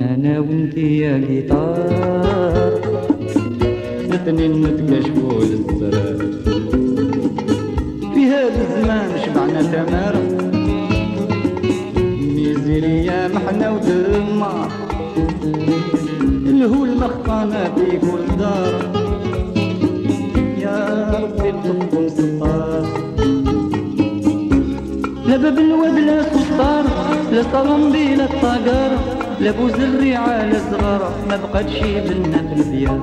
أنا وانتي يا جيتار الاثنين نتكشفوا للزرار في هذا الزمان شبعنا ميزيريا محنا ودمار الهو المخطانة في كل دار يا ربي نحبكم ستار لا باب الواد لا سطار لا صالون بلا الطقار لا بوز الريعة لا صغار ما بقاتش بنا في البيات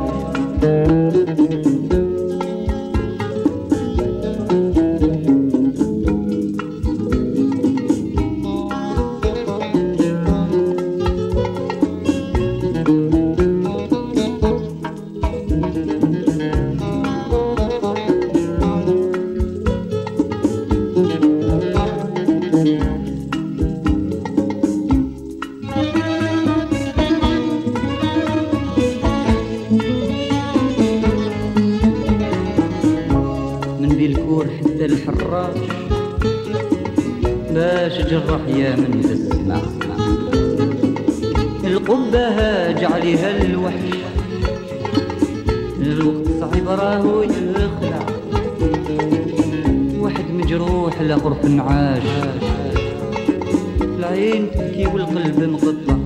من ذي الكور حتى الحراش. باش جرح يا من تسمع القبة هاج عليها الوحش. الوقت صعيب راهو يخلع. واحد مجروح لغرف نعاش العين تبكي والقلب مقطع.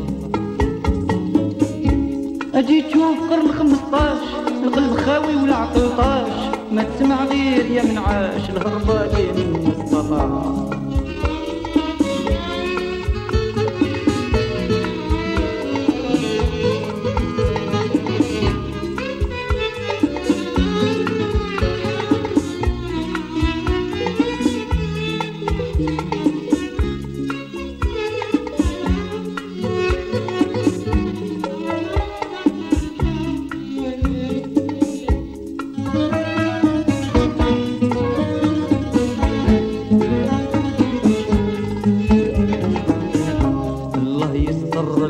أجي تشوف قرن خمسطاش. القلب خاوي والعقل طاش. ما تسمع غير يا من عاش الهربة من السطاح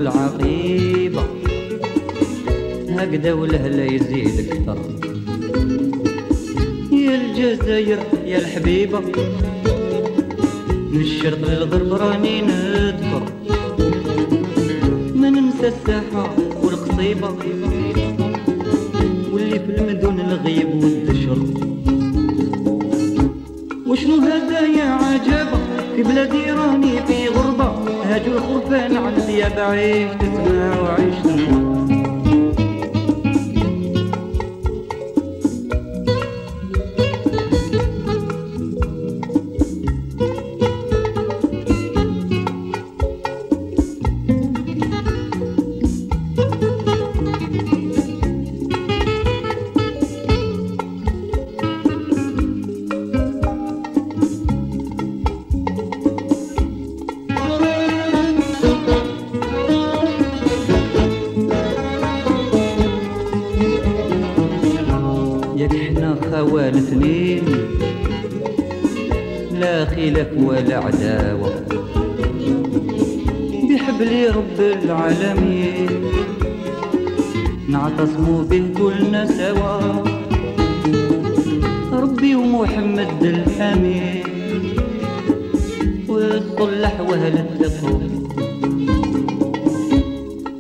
العقيبة. هكذا والهلا يزيد أكتر يا الجزائر يا الحبيبة. من الشرق للغرب راني نذكر. ما ننسى الساحة والقصيبة. واللي في المدن الغيب والدشر وشنو هذا يا عجبة؟ في بلادي راني في غربة هاجوا الخرفان على الثياب عيش تسمع وعيش تنوى ياك حنا خوال اثنين لا خلاف ولا عداوة. بحبل رب العالمين. نعتصموا به كلنا سوا. ربي ومحمد الأمين والصلح وهل التقوى.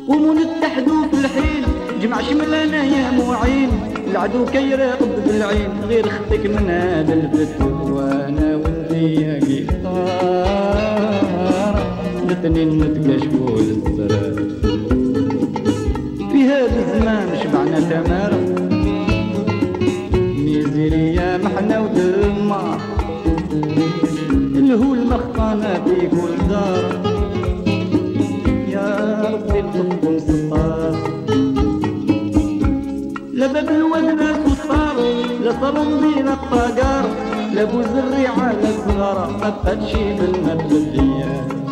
قوموا نتحدوا في الحين جمع شملنا يا معين. العدو كيراقب بالعين غير خطيك من هذا البت وأنا وانتي يا قطار الاثنين نتكشفوا للزرار في هذا الزمان شبعنا تمارة ميزيريا محنا ودمار. الهو المخطانة في كل دار. يا ربي نحبكم ستار سطار لا صالون بين الطقار لا بوز الريعة لا صغار ما بقاتش بالمثل